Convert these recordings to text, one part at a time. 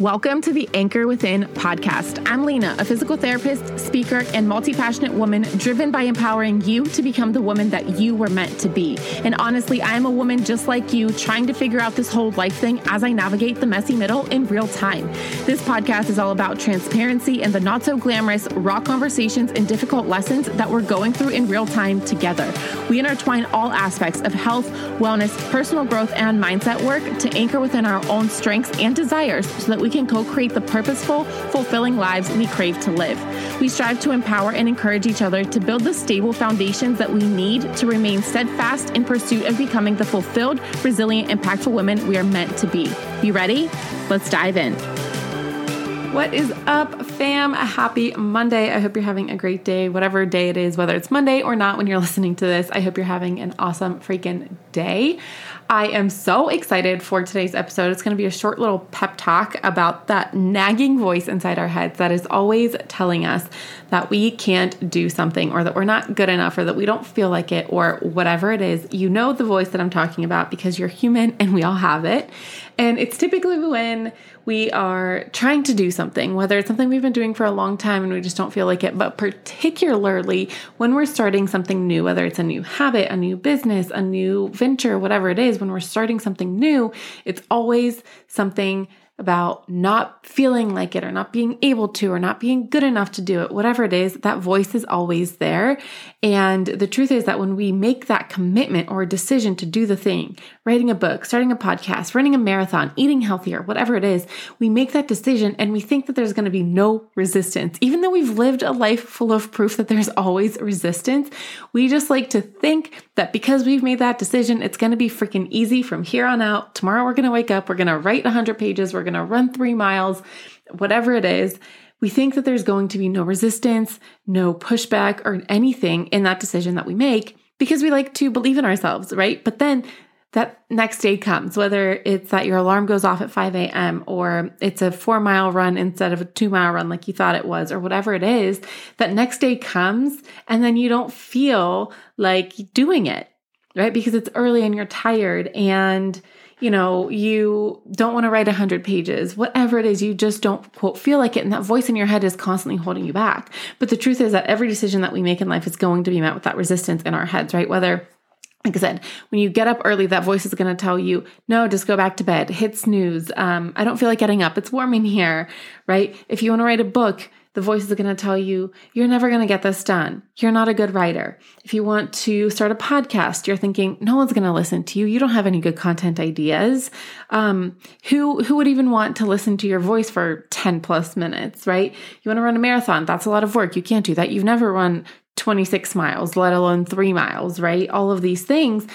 Welcome to the Anchor Within podcast. I'm Lena, a physical therapist, speaker, and multi passionate woman driven by empowering you to become the woman that you were meant to be. And honestly, I am a woman just like you, trying to figure out this whole life thing as I navigate the messy middle in real time. This podcast is all about transparency and the not so glamorous, raw conversations and difficult lessons that we're going through in real time together. We intertwine all aspects of health, wellness, personal growth, and mindset work to anchor within our own strengths and desires so that we can co create the purposeful, fulfilling lives we crave to live. We strive to empower and encourage each other to build the stable foundations that we need to remain steadfast in pursuit of becoming the fulfilled, resilient, impactful women we are meant to be. You ready? Let's dive in. What is up, fam? A happy Monday. I hope you're having a great day, whatever day it is, whether it's Monday or not when you're listening to this. I hope you're having an awesome freaking day. I am so excited for today's episode. It's going to be a short little pep talk about that nagging voice inside our heads that is always telling us that we can't do something or that we're not good enough or that we don't feel like it or whatever it is. You know the voice that I'm talking about because you're human and we all have it. And it's typically when we are trying to do something, whether it's something we've been doing for a long time and we just don't feel like it, but particularly when we're starting something new, whether it's a new habit, a new business, a new venture, whatever it is, when we're starting something new, it's always something about not feeling like it or not being able to or not being good enough to do it, whatever it is, that voice is always there. And the truth is that when we make that commitment or decision to do the thing, writing a book, starting a podcast, running a marathon, eating healthier, whatever it is, we make that decision and we think that there's going to be no resistance. Even though we've lived a life full of proof that there's always resistance, we just like to think that because we've made that decision, it's going to be freaking easy from here on out. Tomorrow we're going to wake up, we're going to write 100 pages, we're going to run three miles, whatever it is. We think that there's going to be no resistance, no pushback, or anything in that decision that we make because we like to believe in ourselves, right? But then that next day comes, whether it's that your alarm goes off at 5 a.m. or it's a four mile run instead of a two mile run like you thought it was, or whatever it is, that next day comes and then you don't feel like doing it, right? Because it's early and you're tired and you know, you don't want to write 100 pages, whatever it is, you just don't quote feel like it. And that voice in your head is constantly holding you back. But the truth is that every decision that we make in life is going to be met with that resistance in our heads, right? Whether like I said, when you get up early, that voice is going to tell you, no, just go back to bed, hit snooze. Um, I don't feel like getting up. It's warm in here, right? If you want to write a book, the voice is going to tell you, you're never going to get this done. You're not a good writer. If you want to start a podcast, you're thinking, no one's going to listen to you. You don't have any good content ideas. Um, who, who would even want to listen to your voice for 10 plus minutes, right? You want to run a marathon. That's a lot of work. You can't do that. You've never run 26 miles, let alone three miles, right? All of these things.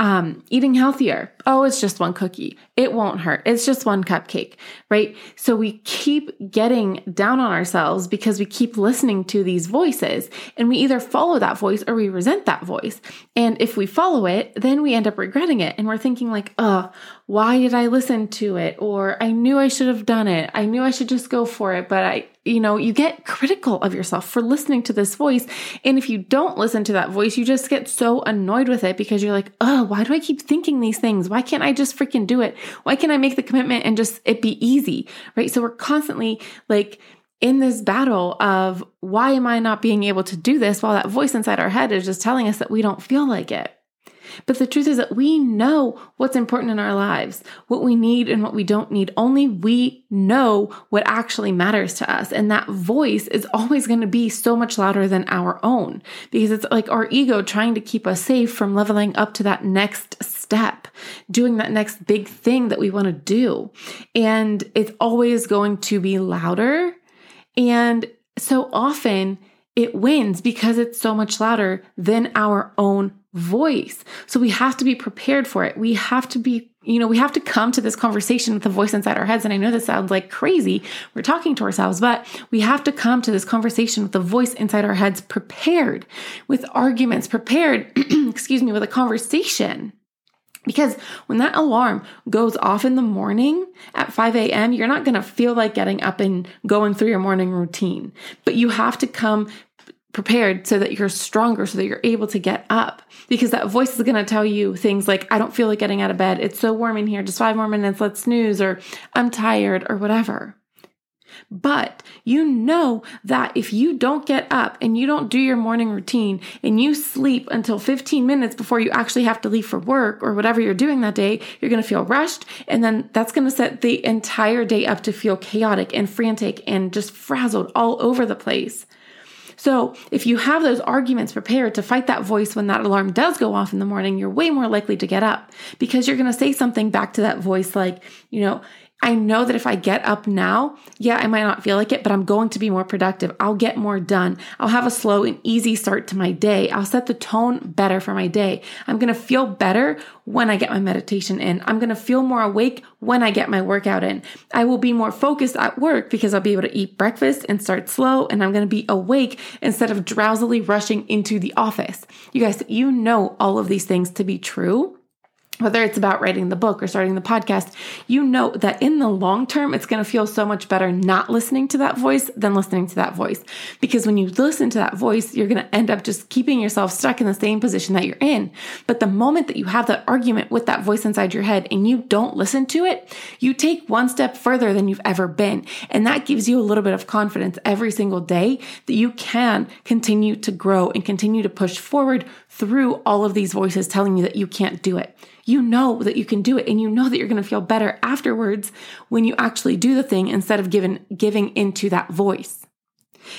Um, eating healthier. Oh, it's just one cookie. It won't hurt. It's just one cupcake, right? So we keep getting down on ourselves because we keep listening to these voices and we either follow that voice or we resent that voice. And if we follow it, then we end up regretting it and we're thinking like, oh, why did I listen to it? Or I knew I should have done it. I knew I should just go for it, but I, you know, you get critical of yourself for listening to this voice. And if you don't listen to that voice, you just get so annoyed with it because you're like, oh, why do I keep thinking these things? Why can't I just freaking do it? Why can't I make the commitment and just it be easy? Right. So we're constantly like, in this battle of why am I not being able to do this while that voice inside our head is just telling us that we don't feel like it. But the truth is that we know what's important in our lives, what we need and what we don't need. Only we know what actually matters to us. And that voice is always going to be so much louder than our own because it's like our ego trying to keep us safe from leveling up to that next step, doing that next big thing that we want to do. And it's always going to be louder. And so often, it wins because it's so much louder than our own voice. So we have to be prepared for it. We have to be, you know, we have to come to this conversation with the voice inside our heads. And I know this sounds like crazy. We're talking to ourselves, but we have to come to this conversation with the voice inside our heads prepared with arguments, prepared, excuse me, with a conversation. Because when that alarm goes off in the morning at 5 a.m., you're not going to feel like getting up and going through your morning routine. But you have to come prepared so that you're stronger, so that you're able to get up. Because that voice is going to tell you things like, I don't feel like getting out of bed. It's so warm in here. Just five more minutes. Let's snooze, or I'm tired, or whatever. But you know that if you don't get up and you don't do your morning routine and you sleep until 15 minutes before you actually have to leave for work or whatever you're doing that day, you're going to feel rushed. And then that's going to set the entire day up to feel chaotic and frantic and just frazzled all over the place. So, if you have those arguments prepared to fight that voice when that alarm does go off in the morning, you're way more likely to get up because you're going to say something back to that voice like, you know, I know that if I get up now, yeah, I might not feel like it, but I'm going to be more productive. I'll get more done. I'll have a slow and easy start to my day. I'll set the tone better for my day. I'm going to feel better when I get my meditation in. I'm going to feel more awake when I get my workout in. I will be more focused at work because I'll be able to eat breakfast and start slow and I'm going to be awake instead of drowsily rushing into the office. You guys, you know all of these things to be true whether it's about writing the book or starting the podcast, you know that in the long term, it's going to feel so much better not listening to that voice than listening to that voice. Because when you listen to that voice, you're going to end up just keeping yourself stuck in the same position that you're in. But the moment that you have that argument with that voice inside your head and you don't listen to it, you take one step further than you've ever been. And that gives you a little bit of confidence every single day that you can continue to grow and continue to push forward through all of these voices telling you that you can't do it you know that you can do it and you know that you're going to feel better afterwards when you actually do the thing instead of giving giving into that voice.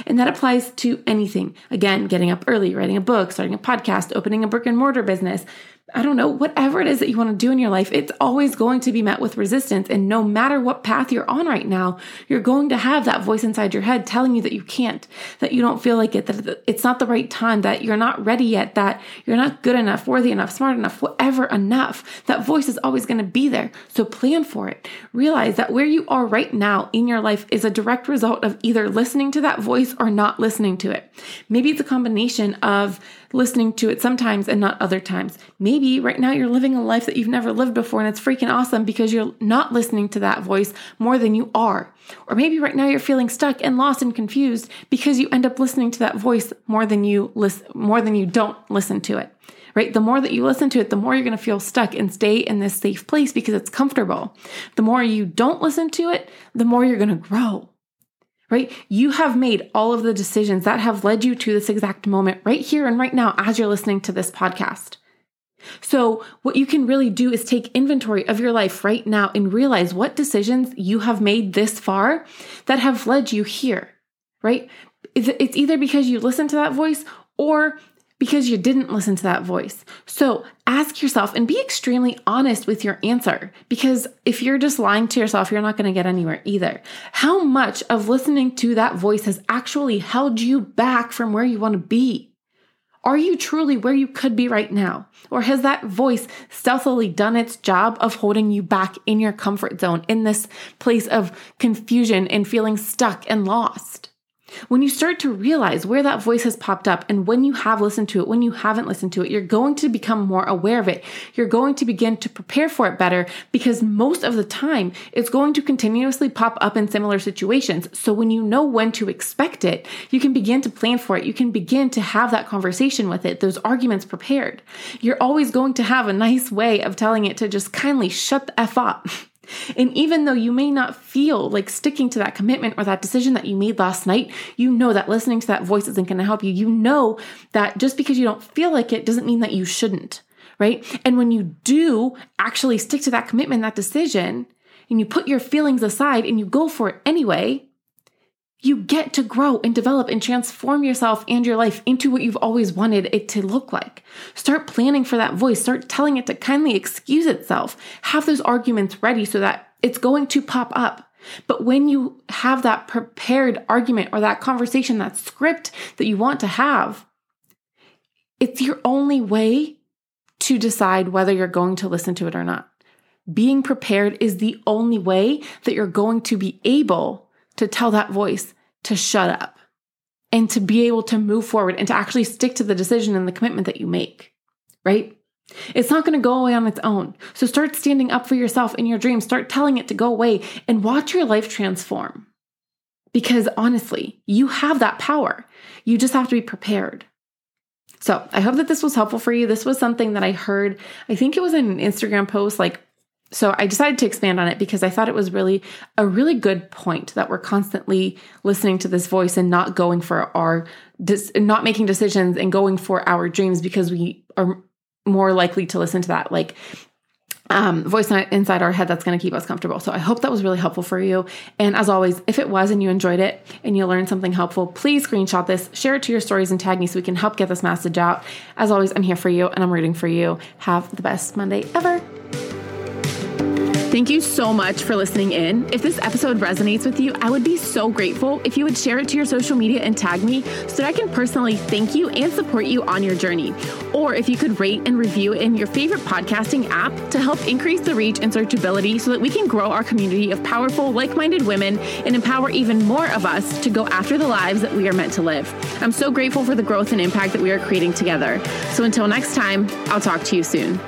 And that applies to anything. Again, getting up early, writing a book, starting a podcast, opening a brick and mortar business, I don't know, whatever it is that you want to do in your life, it's always going to be met with resistance. And no matter what path you're on right now, you're going to have that voice inside your head telling you that you can't, that you don't feel like it, that it's not the right time, that you're not ready yet, that you're not good enough, worthy enough, smart enough, whatever enough. That voice is always going to be there. So plan for it. Realize that where you are right now in your life is a direct result of either listening to that voice or not listening to it. Maybe it's a combination of listening to it sometimes and not other times. Maybe right now you're living a life that you've never lived before and it's freaking awesome because you're not listening to that voice more than you are. Or maybe right now you're feeling stuck and lost and confused because you end up listening to that voice more than you listen more than you don't listen to it. Right? The more that you listen to it, the more you're going to feel stuck and stay in this safe place because it's comfortable. The more you don't listen to it, the more you're going to grow right? You have made all of the decisions that have led you to this exact moment right here and right now as you're listening to this podcast. So, what you can really do is take inventory of your life right now and realize what decisions you have made this far that have led you here, right? It's either because you listened to that voice or because you didn't listen to that voice. So ask yourself and be extremely honest with your answer because if you're just lying to yourself, you're not going to get anywhere either. How much of listening to that voice has actually held you back from where you want to be? Are you truly where you could be right now? Or has that voice stealthily done its job of holding you back in your comfort zone, in this place of confusion and feeling stuck and lost? When you start to realize where that voice has popped up and when you have listened to it, when you haven't listened to it, you're going to become more aware of it. You're going to begin to prepare for it better because most of the time it's going to continuously pop up in similar situations. So when you know when to expect it, you can begin to plan for it. You can begin to have that conversation with it, those arguments prepared. You're always going to have a nice way of telling it to just kindly shut the F up. And even though you may not feel like sticking to that commitment or that decision that you made last night, you know that listening to that voice isn't going to help you. You know that just because you don't feel like it doesn't mean that you shouldn't, right? And when you do actually stick to that commitment, that decision, and you put your feelings aside and you go for it anyway, you get to grow and develop and transform yourself and your life into what you've always wanted it to look like. Start planning for that voice. Start telling it to kindly excuse itself. Have those arguments ready so that it's going to pop up. But when you have that prepared argument or that conversation, that script that you want to have, it's your only way to decide whether you're going to listen to it or not. Being prepared is the only way that you're going to be able to tell that voice to shut up and to be able to move forward and to actually stick to the decision and the commitment that you make, right? It's not going to go away on its own. So start standing up for yourself in your dreams. Start telling it to go away and watch your life transform. Because honestly, you have that power. You just have to be prepared. So I hope that this was helpful for you. This was something that I heard, I think it was in an Instagram post like so I decided to expand on it because I thought it was really a really good point that we're constantly listening to this voice and not going for our not making decisions and going for our dreams because we are more likely to listen to that like um, voice inside our head that's going to keep us comfortable. So I hope that was really helpful for you. And as always, if it was and you enjoyed it and you learned something helpful, please screenshot this, share it to your stories, and tag me so we can help get this message out. As always, I'm here for you and I'm rooting for you. Have the best Monday ever. Thank you so much for listening in. If this episode resonates with you, I would be so grateful if you would share it to your social media and tag me so that I can personally thank you and support you on your journey. Or if you could rate and review in your favorite podcasting app to help increase the reach and searchability so that we can grow our community of powerful, like minded women and empower even more of us to go after the lives that we are meant to live. I'm so grateful for the growth and impact that we are creating together. So until next time, I'll talk to you soon.